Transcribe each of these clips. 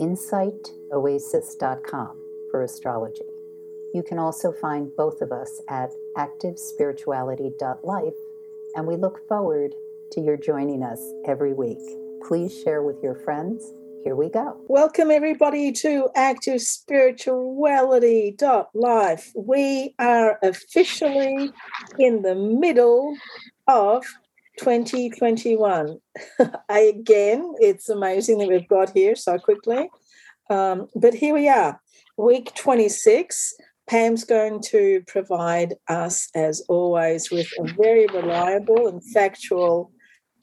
insightoasis.com for astrology. You can also find both of us at activespirituality.life, and we look forward to your joining us every week. Please share with your friends. Here we go. Welcome, everybody, to activespirituality.life. We are officially in the middle of 2021. Again, it's amazing that we've got here so quickly. Um, but here we are, week 26. Pam's going to provide us, as always, with a very reliable and factual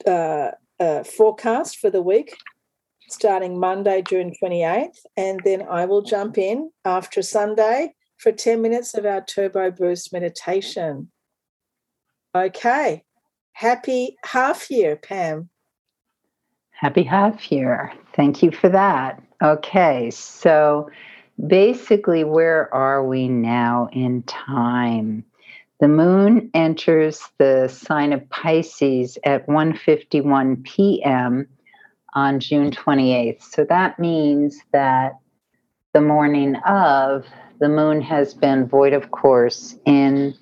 uh, uh, forecast for the week, starting Monday, June 28th. And then I will jump in after Sunday for 10 minutes of our Turbo Boost meditation. Okay, happy half year, Pam. Happy half year. Thank you for that. Okay, so basically, where are we now in time? The moon enters the sign of Pisces at 1:51 p.m. on June 28th. So that means that the morning of the moon has been void of course in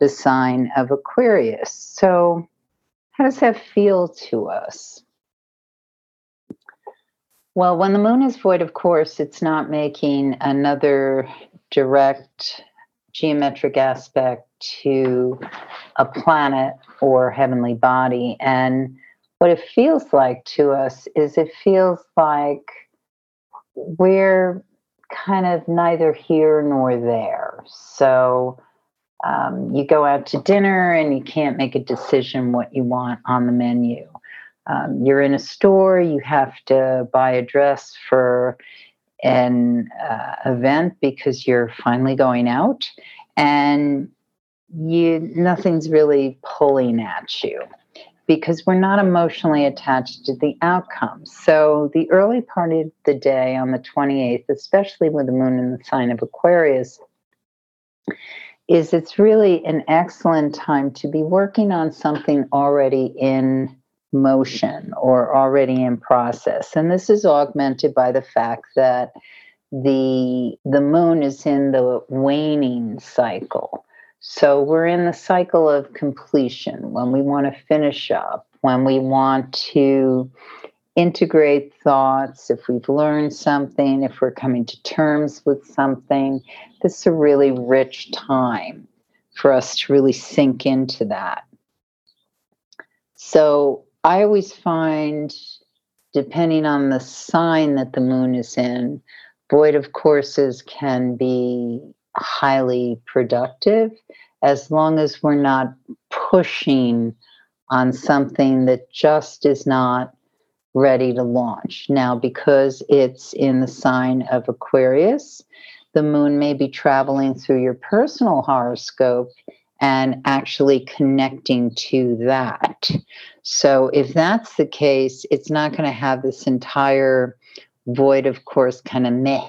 the sign of Aquarius. So how does that feel to us? Well, when the moon is void, of course, it's not making another direct geometric aspect to a planet or heavenly body. And what it feels like to us is it feels like we're kind of neither here nor there. So um, you go out to dinner and you can't make a decision what you want on the menu. Um, you're in a store, you have to buy a dress for an uh, event because you're finally going out, and you nothing's really pulling at you because we're not emotionally attached to the outcome. So the early part of the day on the 28th, especially with the moon in the sign of Aquarius, is it's really an excellent time to be working on something already in motion or already in process. And this is augmented by the fact that the the moon is in the waning cycle. So we're in the cycle of completion when we want to finish up, when we want to integrate thoughts, if we've learned something, if we're coming to terms with something. This is a really rich time for us to really sink into that. So I always find, depending on the sign that the moon is in, void of courses can be highly productive as long as we're not pushing on something that just is not ready to launch. Now, because it's in the sign of Aquarius, the moon may be traveling through your personal horoscope and actually connecting to that. So, if that's the case, it's not going to have this entire void, of course, kind of meh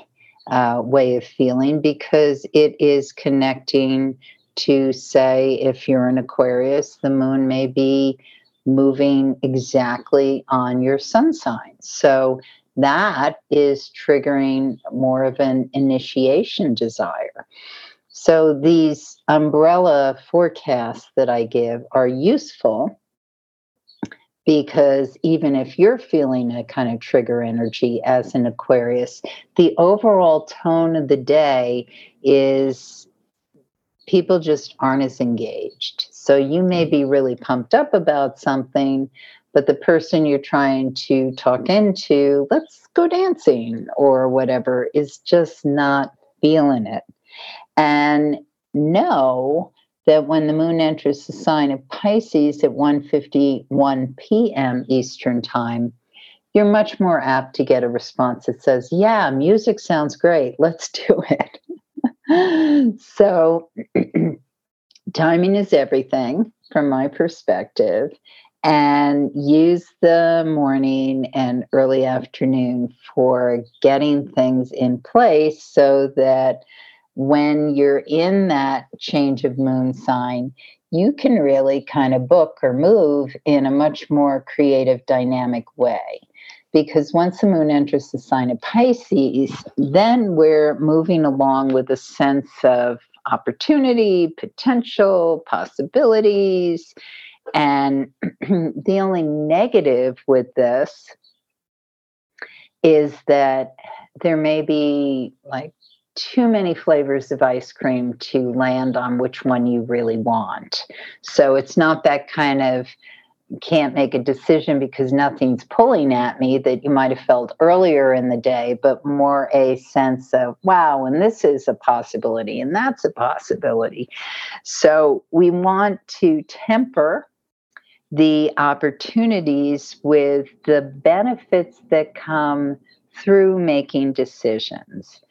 uh, way of feeling because it is connecting to, say, if you're an Aquarius, the moon may be moving exactly on your sun sign. So that is triggering more of an initiation desire. So these umbrella forecasts that I give are useful because even if you're feeling a kind of trigger energy as an Aquarius, the overall tone of the day is people just aren't as engaged. So you may be mm-hmm. really pumped up about something, but the person you're trying to talk into, let's go dancing or whatever, is just not feeling it. And know that when the moon enters the sign of Pisces at 1:51 p.m. Eastern Time, you're much more apt to get a response that says, Yeah, music sounds great. Let's do it. so, timing is everything from my perspective. And use the morning and early afternoon for getting things in place so that when you're in that change of moon sign, you can really kind of book or move in a much more creative, dynamic way. Because once the moon enters the sign of Pisces, then we're moving along with a sense of opportunity, potential, possibilities. And the only negative with this is that there may be like too many flavors of ice cream to land on which one you really want. So it's not that kind of can't make a decision because nothing's pulling at me that you might have felt earlier in the day, but more a sense of, wow, and this is a possibility and that's a possibility. So we want to temper the opportunities with the benefits that come through making decisions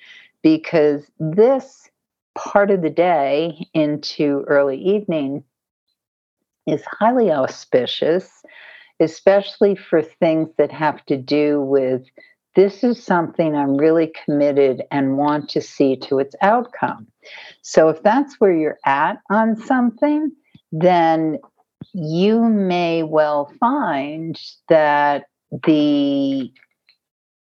because this part of the day into early evening is highly auspicious, especially for things that have to do with this is something I'm really committed and want to see to its outcome. So, if that's where you're at on something, then you may well find that the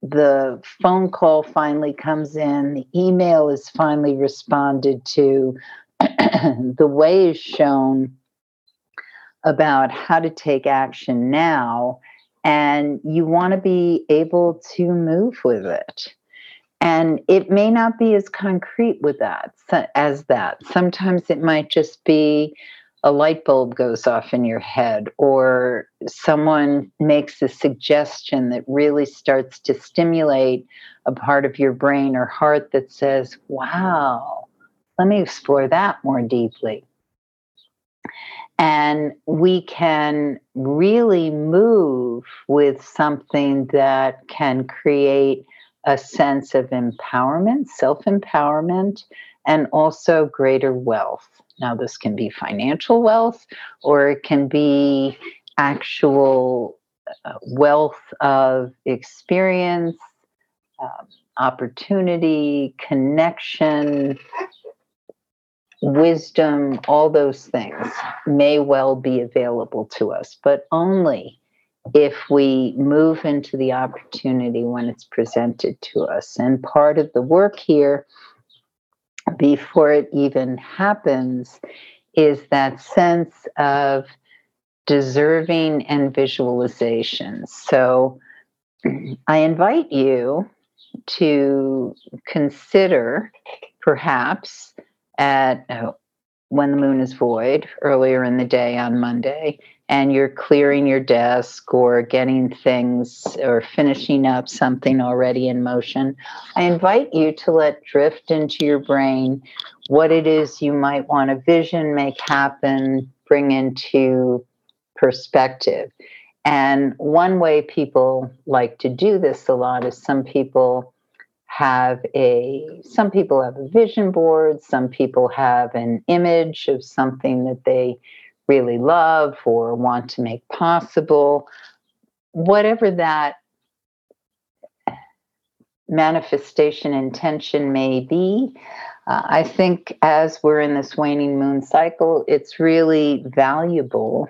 the phone call finally comes in, the email is finally responded to, the way is shown about how to take action now, and you want to be able to move with it. And it may not be as concrete with that as that. Sometimes it might just be a light bulb goes off in your head or someone makes a suggestion that really starts to stimulate a part of your brain or heart that says, wow, let me explore that more deeply. And we can really move with something that can create a sense of empowerment, self empowerment, and also greater wealth. Now, this can be financial wealth or it can be actual uh, wealth of experience, um, opportunity, connection, wisdom, all those things may well be available to us, but only if we move into the opportunity when it's presented to us. And part of the work here before it even happens is that sense of deserving and visualization. So I invite you to consider perhaps at uh, when the moon is void earlier in the day on Monday and you're clearing your desk or getting things or finishing up something already in motion, I invite you to let drift into your brain what it is you might want to vision, make happen, bring into perspective. And one way people like to do this a lot is some people have a some people have a vision board some people have an image of something that they really love or want to make possible, whatever that manifestation intention may be. Uh, I think as we're in this waning moon cycle, it's really valuable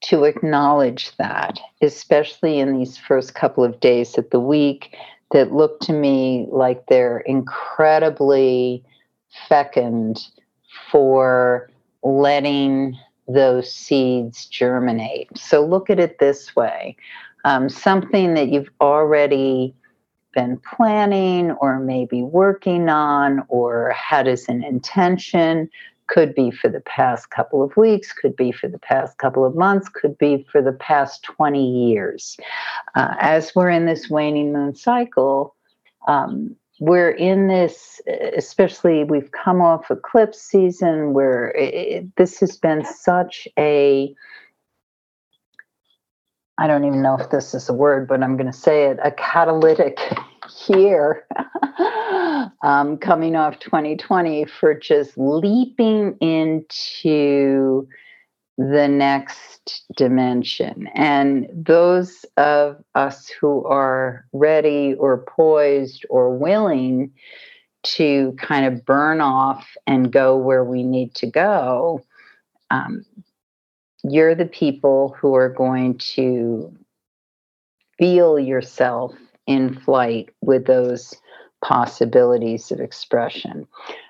to acknowledge that, especially in these first couple of days of the week that look to me like they're incredibly fecund for letting those seeds germinate. So look at it this way um, something that you've already been planning or maybe working on or had as an intention could be for the past couple of weeks, could be for the past couple of months, could be for the past 20 years. Uh, as we're in this waning moon cycle, um, we're in this, especially we've come off eclipse season where it, this has been such a I don't even know if this is a word, but I'm going to say it a catalytic year um, coming off 2020 for just leaping into the next dimension. And those of us who are ready or poised or willing to kind of burn off and go where we need to go, um, you're the people who are going to feel yourself in flight with those possibilities of expression.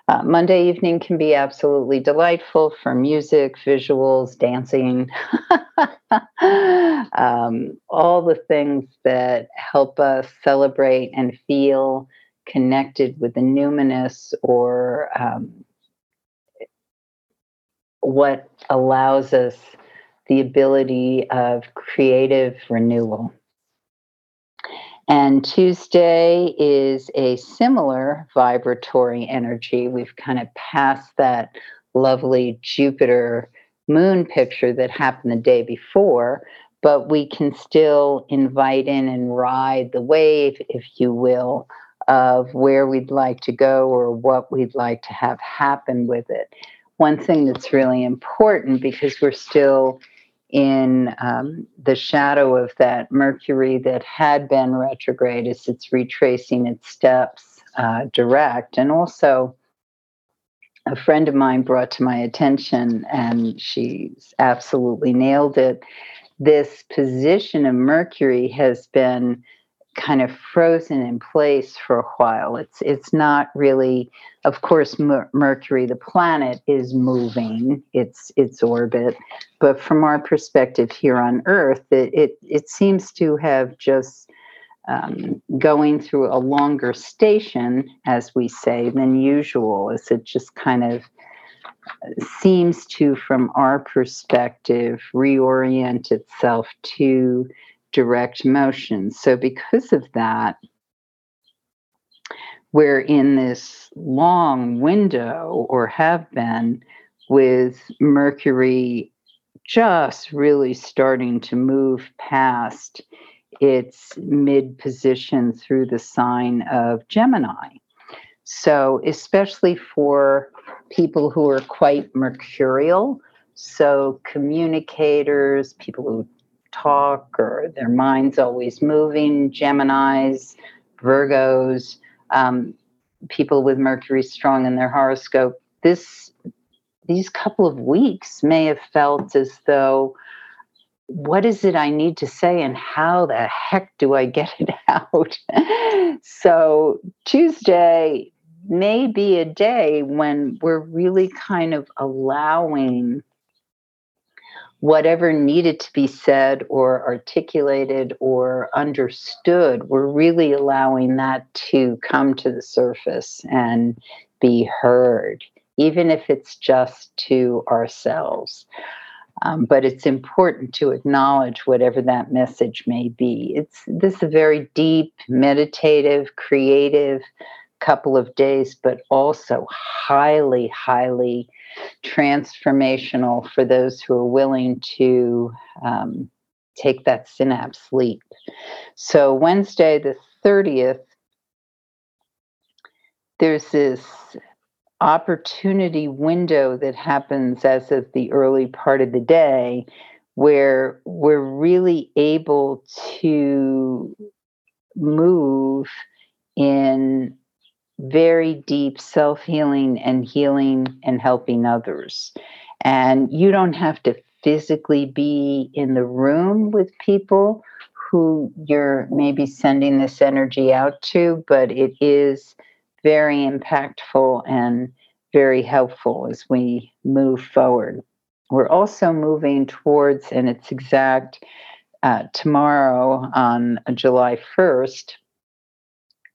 Uh, Monday evening can be absolutely delightful for music, visuals, dancing, um, all the things that help us celebrate and feel connected with the numinous or um, what allows us the ability of creative renewal. And Tuesday is a similar vibratory energy. We've kind of passed that lovely Jupiter moon picture that happened the day before, but we can still invite in and ride the wave, if you will, of where we'd like to go or what we'd like to have happen with it. One thing that's really important because we're still in um, the shadow of that Mercury that had been retrograde as it's retracing its steps uh, direct. And also, a friend of mine brought to my attention, and she's absolutely nailed it. This position of Mercury has been kind of frozen in place for a while. It's it's not really, of course, Mer- Mercury, the planet, is moving its its orbit, but from our perspective here on Earth, it it, it seems to have just um, going through a longer station, as we say, than usual. As it just kind of seems to, from our perspective, reorient itself to direct motion. So, because of that, we're in this long window, or have been, with Mercury just really starting to move past its mid position through the sign of Gemini. So, especially for people who are quite mercurial, so communicators, people who talk or their mind's always moving, Geminis, Virgos, um, people with Mercury strong in their horoscope, this these couple of weeks may have felt as though what is it I need to say and how the heck do I get it out? so Tuesday may be a day when we're really kind of allowing whatever needed to be said or articulated or understood, we're really allowing that to come to the surface and be heard, even if it's just to ourselves. Um, but it's important to acknowledge whatever that message may be. It's this is a very deep, meditative, creative couple of days, but also highly, highly transformational for those who are willing to um, take that synapse leap. So, Wednesday, the 30th, there's this opportunity window that happens as of the early part of the day where we're really able to move in very deep self healing and healing and helping others. And you don't have to physically be in the room with people who you're maybe sending this energy out to, but it is very impactful and very helpful as we move forward. We're also moving towards, and it's exact uh, tomorrow on July 1st,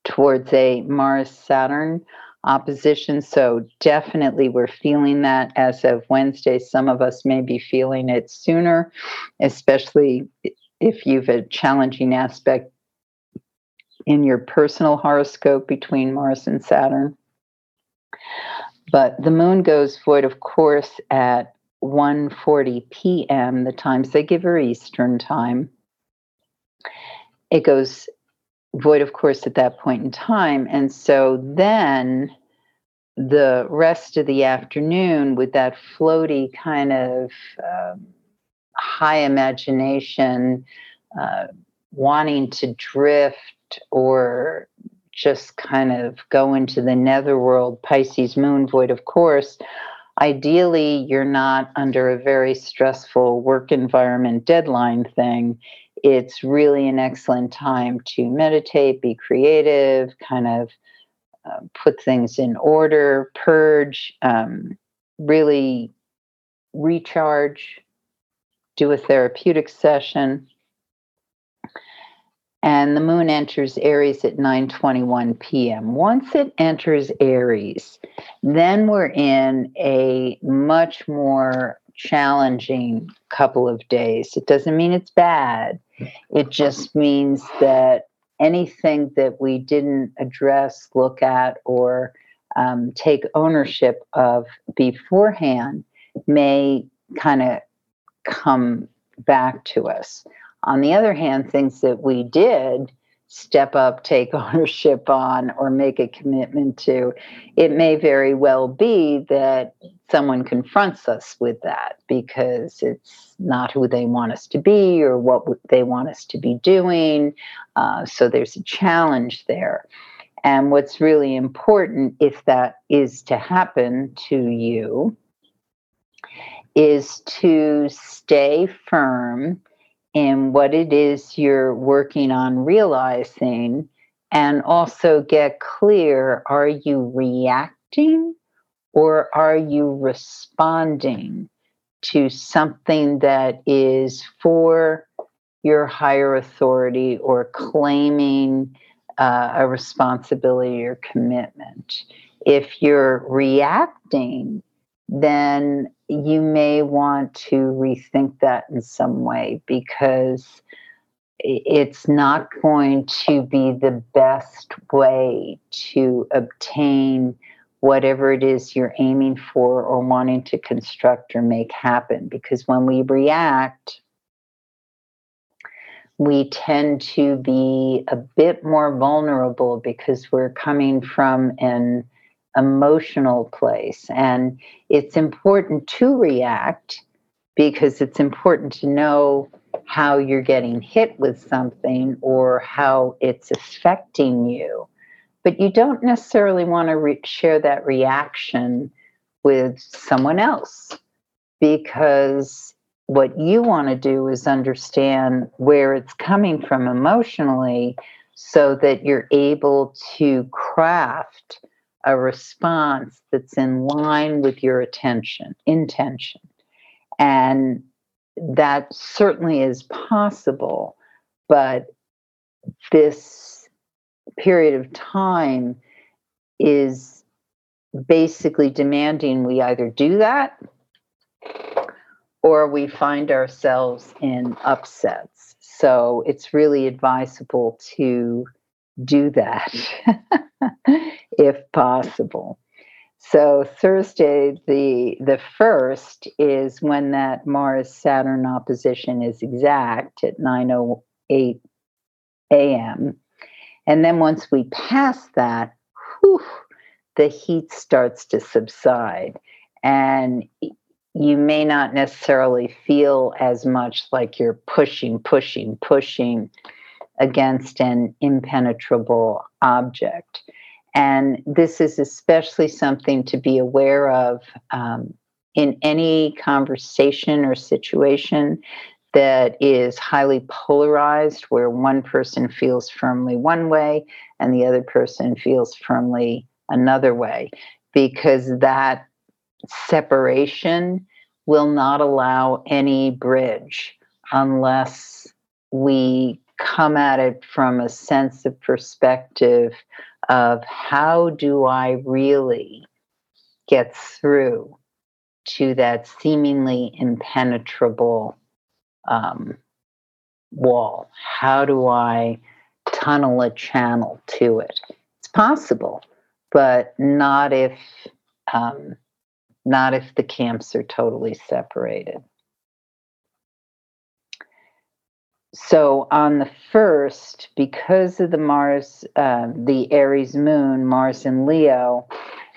towards a Mars Saturn opposition. So definitely we're feeling that as of Wednesday. Some of us may be feeling it sooner, especially if you've a challenging aspect in your personal horoscope between Mars and Saturn. But the moon goes void, of course, at 1:40 p.m. The times they give her Eastern time. it goes void of course at that point in time. And so then the rest of the afternoon with that floaty kind of um, high imagination, uh, wanting to drift or just kind of go into the netherworld, Pisces moon, void of course. Ideally, you're not under a very stressful work environment deadline thing. It's really an excellent time to meditate, be creative, kind of uh, put things in order, purge, um, really recharge, do a therapeutic session and the moon enters aries at 9:21 p.m. Once it enters aries, then we're in a much more challenging couple of days. It doesn't mean it's bad. It just means that anything that we didn't address, look at, or um, take ownership of beforehand may kind of come back to us. On the other hand, things that we did step up, take ownership on, or make a commitment to, it may very well be that someone confronts us with that because it's not who they want us to be or what they want us to be doing. Uh, so there's a challenge there. And what's really important, if that is to happen to you, is to stay firm in what it is you're working on realizing and also get clear are you reacting or are you responding to something that is for your higher authority or claiming uh, a responsibility or commitment? If you're reacting, then you may want to rethink that in some way because it's not going to be the best way to obtain whatever it is you're aiming for or wanting to construct or make happen. Because when we react, we tend to be a bit more vulnerable because we're coming from an emotional place. And it's important to react because it's important to know how you're getting hit with something or how it's affecting you. But you don't necessarily want to re- share that reaction with someone else because what you want to do is understand where it's coming from emotionally so that you're able to craft a response that's in line with your attention, intention. And that certainly is possible, but this period of time is basically demanding we either do that or we find ourselves in upsets. So it's really advisable to do that if possible. So Thursday, the the first is when that Mars Saturn opposition is exact at 9:08 a.m. And then once we pass that, whew, the heat starts to subside. And you may not necessarily feel as much like you're pushing, pushing, pushing against an impenetrable object. And this is especially something to be aware of um, in any conversation or situation that is highly polarized, where one person feels firmly one way and the other person feels firmly another way, because that separation will not allow any bridge unless we come at it from a sense of perspective of how do I really get through to that seemingly impenetrable um, wall? How do I tunnel a channel to it? It's possible, but not if um, not if the camps are totally separated. So on the first, because of the Mars, uh, the Aries moon, Mars and Leo,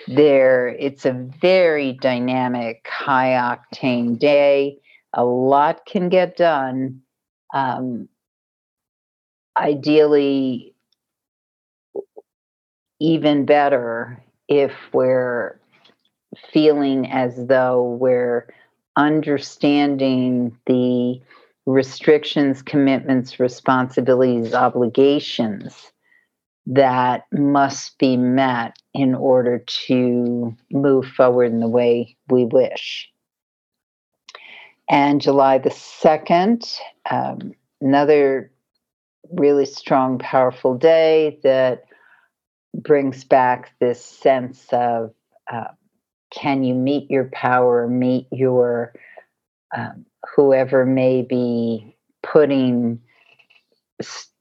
there it's a very dynamic, high octane day. A lot can get done. Um, ideally, even better if we're feeling as though we're understanding the restrictions, commitments, responsibilities, obligations that must be met in order to move forward in the way we wish. And July the 2nd, um, another really strong, powerful day that brings back this sense of uh, can you meet your power, meet your um, whoever may be putting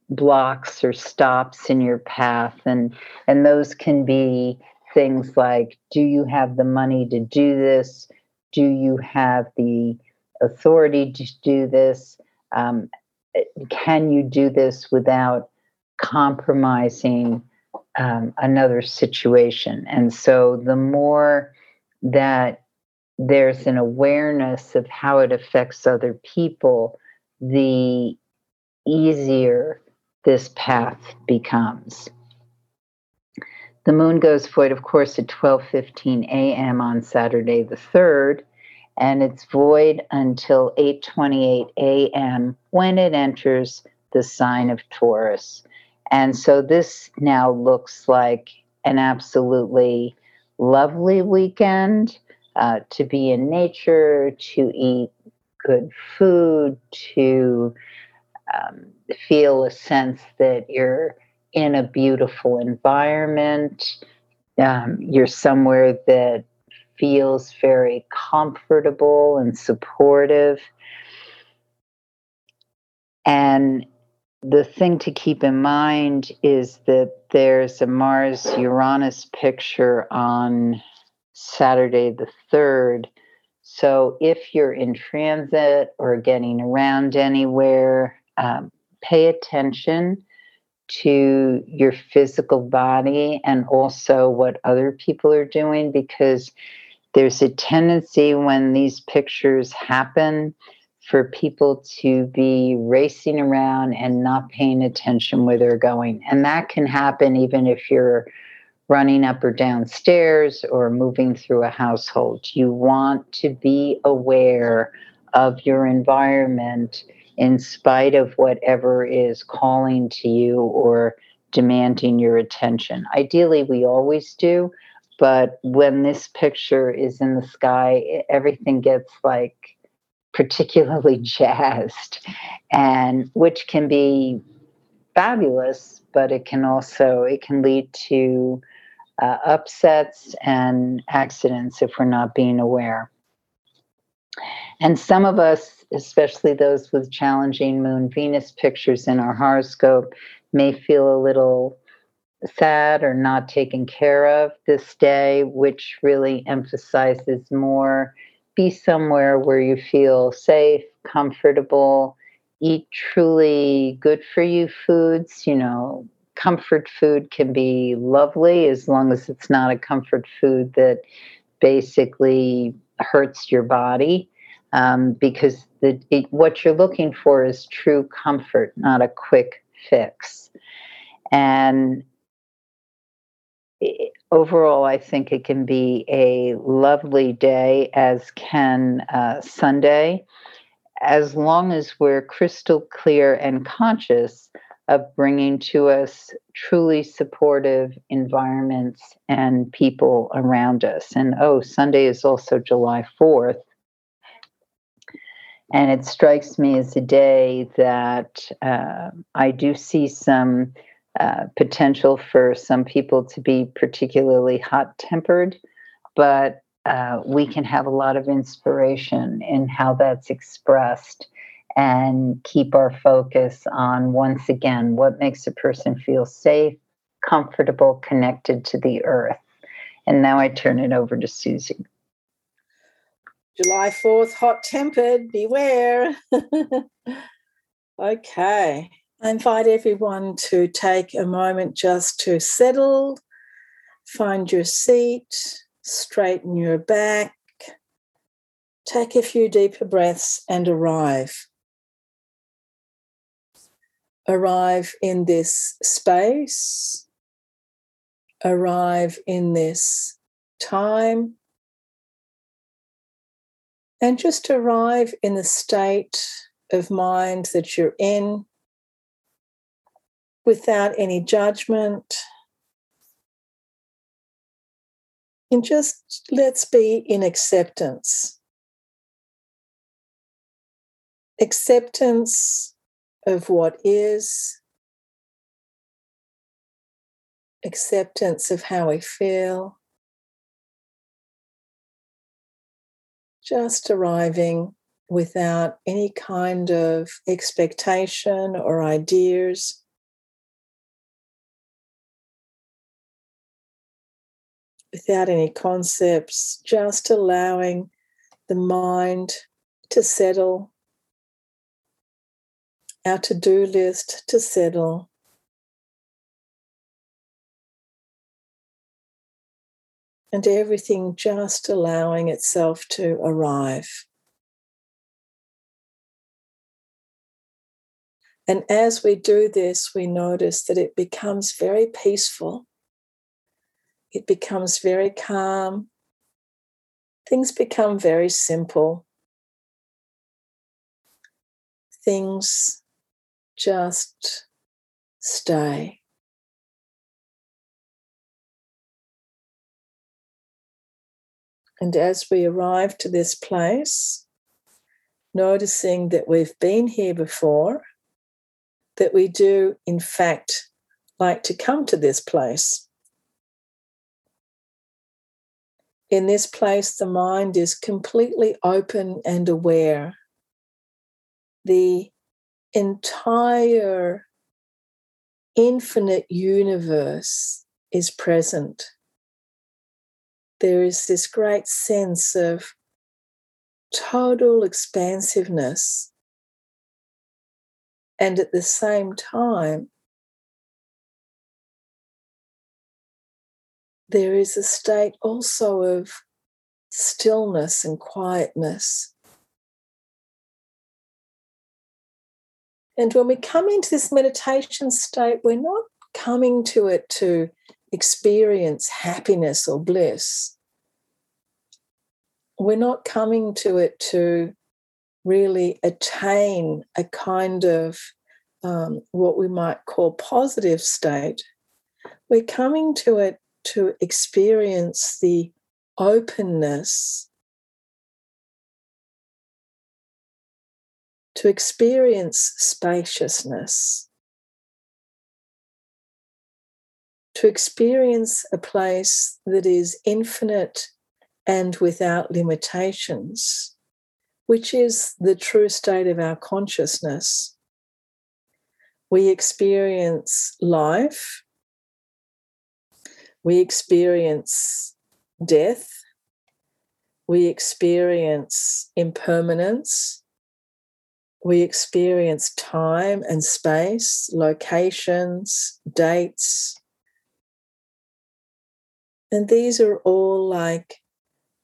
blocks or stops in your path and and those can be things like do you have the money to do this? Do you have the authority to do this? Um, can you do this without compromising um, another situation? And so the more that there's an awareness of how it affects other people, the easier this path becomes. The moon goes void, of course, at 12:15 a.m. on Saturday the 3rd, and it's void until 8:28 a.m. when it enters the sign of Taurus. And so this now looks like an absolutely lovely weekend uh, to be in nature, to eat good food, to um, feel a sense that you're in a beautiful environment. Um, you're somewhere that feels very comfortable and supportive. And the thing to keep in mind is that there's a Mars Uranus picture on Saturday the 3rd. So if you're in transit or getting around anywhere, um, pay attention to your physical body and also what other people are doing because there's a tendency when these pictures happen for people to be racing around and not paying attention where they're going. And that can happen even if you're running up or down stairs or moving through a household. You want to be aware of your environment in spite of whatever is calling to you or demanding your attention. Ideally, we always do, but when this picture is in the sky, everything gets like particularly jazzed, and which can be fabulous, but it can also it can lead to uh, upsets and accidents if we're not being aware. And some of us, especially those with challenging moon Venus pictures in our horoscope, may feel a little sad or not taken care of this day, which really emphasizes more be somewhere where you feel safe, comfortable, eat truly good for you foods, you know, comfort food can be lovely as long as it's not a comfort food that basically hurts your body. Um, because the, it, what you're looking for is true comfort, not a quick fix. And overall, I think it can be a lovely day, as can uh, Sunday, as long as we're crystal clear and conscious of bringing to us truly supportive environments and people around us. And oh, Sunday is also July 4th. And it strikes me as a day that uh, I do see some uh, potential for some people to be particularly hot tempered, but uh, we can have a lot of inspiration in how that's expressed and keep our focus on once again what makes a person feel safe, comfortable, connected to the earth. And now I turn it over to Susie. July 4th, hot tempered, beware. Okay. I invite everyone to take a moment just to settle, find your seat, straighten your back, take a few deeper breaths, and arrive. Arrive in this space, arrive in this time, and just arrive in the state of mind that you're in without any judgment. And just let's be in acceptance. Acceptance of what is, acceptance of how we feel. Just arriving without any kind of expectation or ideas. Without any concepts, just allowing the mind to settle, our to do list to settle. And everything just allowing itself to arrive. And as we do this, we notice that it becomes very peaceful. It becomes very calm. Things become very simple. Things just stay. And as we arrive to this place, noticing that we've been here before, that we do, in fact, like to come to this place. In this place, the mind is completely open and aware. The entire infinite universe is present. There is this great sense of total expansiveness and at the same time, there is a state also of stillness and quietness. And when we come into this meditation state, we're not coming to it to experience happiness or bliss. We're not coming to it to really attain a kind of um, what we might call positive state, we're coming to it to experience the openness, to experience spaciousness, to experience a place that is infinite and without limitations which is the true state of our consciousness. We experience life, we experience death, we experience impermanence, we experience time and space, locations, dates. And these are all like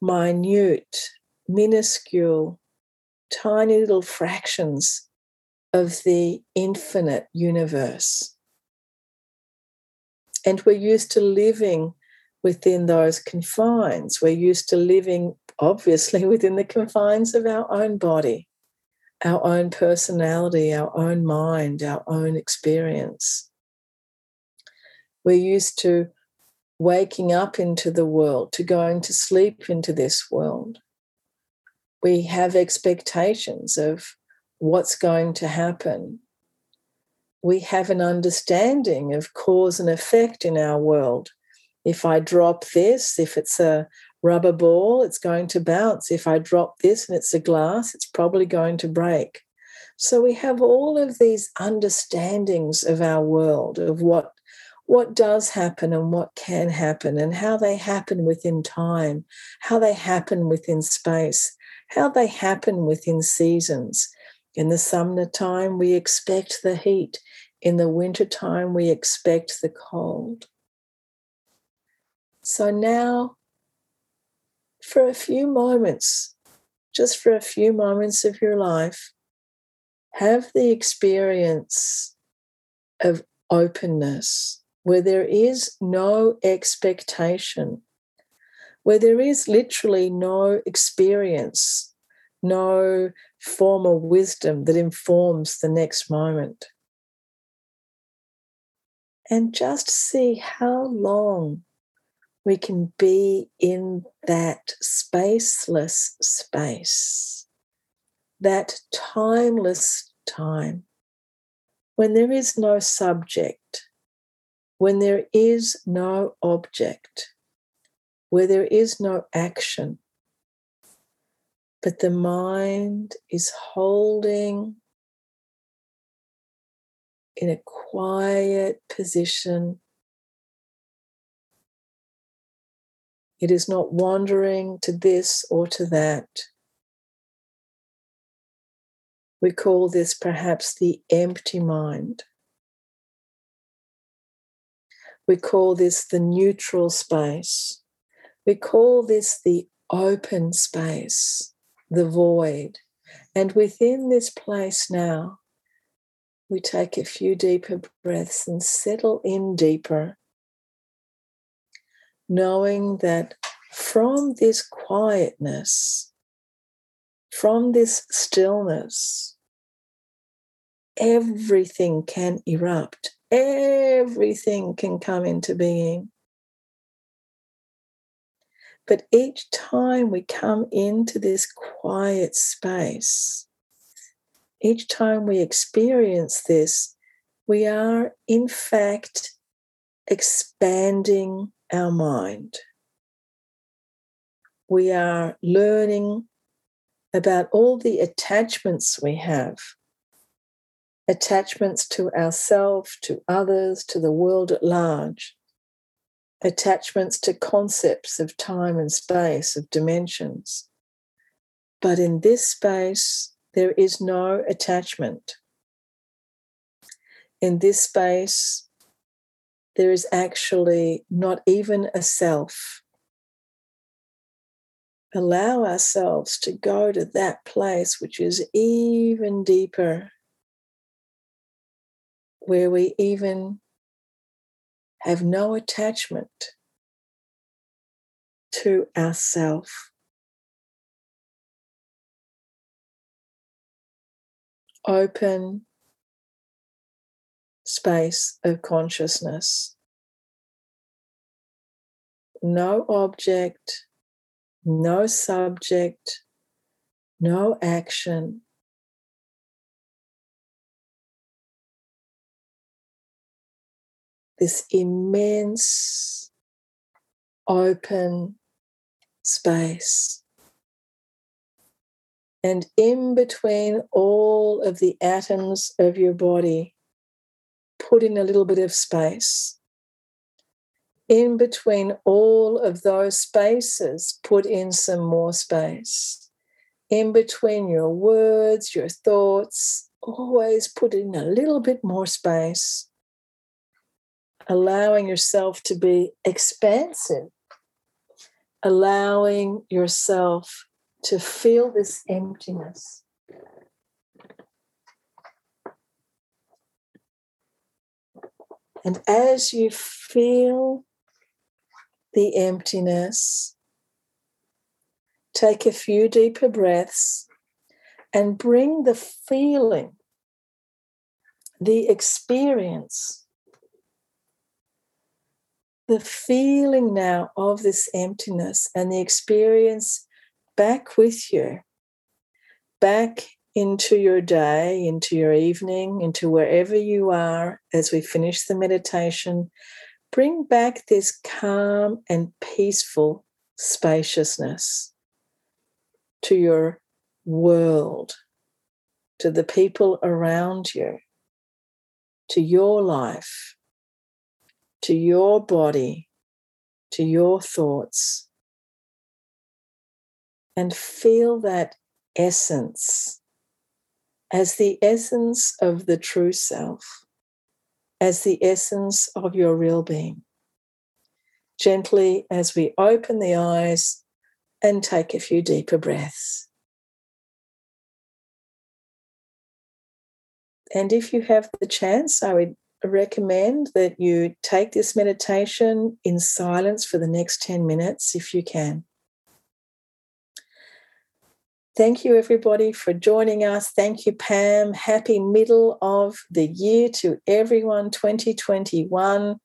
minute, minuscule tiny little fractions of the infinite universe. And we're used to living within those confines. We're used to living, obviously, within the confines of our own body, our own personality, our own mind, our own experience. We're used to waking up into the world, to going to sleep into this world we have expectations of what's going to happen. We have an understanding of cause and effect in our world. If I drop this, if it's a rubber ball, it's going to bounce. If I drop this and it's a glass, it's probably going to break. So we have all of these understandings of our world, of what what does happen and what can happen and how they happen within time, how they happen within space, how they happen within seasons, In the summer time, we expect the heat. In the wintertime, we expect the cold. So now, for a few moments, just for a few moments of your life, have the experience of openness where there is no expectation, where there is literally no experience, no formal wisdom that informs the next moment. And just see how long we can be in that spaceless space, that timeless time, when there is no subject, when there is no object, where there is no action, but the mind is holding in a quiet position. It is not wandering to this or to that. We call this perhaps the empty mind. We call this the neutral space. We call this the open space the void. And within this place now, we take a few deeper breaths and settle in deeper, knowing that from this quietness, from this stillness, everything can erupt, everything can come into being. But each time we come into this quiet space, each time we experience this, we are in fact expanding our mind. We are learning about all the attachments we have attachments to ourselves, to others, to the world at large attachments to concepts of time and space, of dimensions. But in this space, there is no attachment. In this space, there is actually not even a self. Allow ourselves to go to that place which is even deeper, where we even have no attachment to ourself. Open space of consciousness. No object, no subject, no action, this immense open space. And in between all of the atoms of your body, put in a little bit of space. In between all of those spaces, put in some more space. In between your words, your thoughts, always put in a little bit more space allowing yourself to be expansive, allowing yourself to feel this emptiness. And as you feel the emptiness, take a few deeper breaths and bring the feeling, the experience the feeling now of this emptiness and the experience back with you, back into your day, into your evening, into wherever you are as we finish the meditation. Bring back this calm and peaceful spaciousness to your world, to the people around you, to your life to your body, to your thoughts, and feel that essence as the essence of the true self, as the essence of your real being. Gently as we open the eyes and take a few deeper breaths. And if you have the chance, I would recommend that you take this meditation in silence for the next 10 minutes if you can. Thank you, everybody, for joining us. Thank you, Pam. Happy middle of the year to everyone, 2021.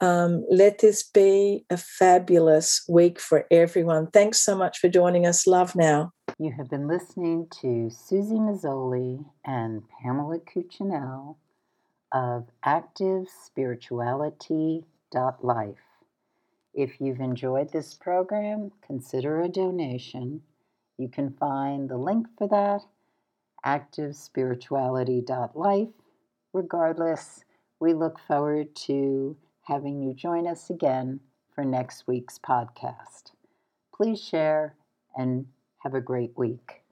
Um, let this be a fabulous week for everyone. Thanks so much for joining us. Love now. You have been listening to Susie Mazzoli and Pamela Cuccinell of ActiveSpirituality.life. If you've enjoyed this program, consider a donation. You can find the link for that activespirituality.life. Regardless, we look forward to having you join us again for next week's podcast. Please share and have a great week.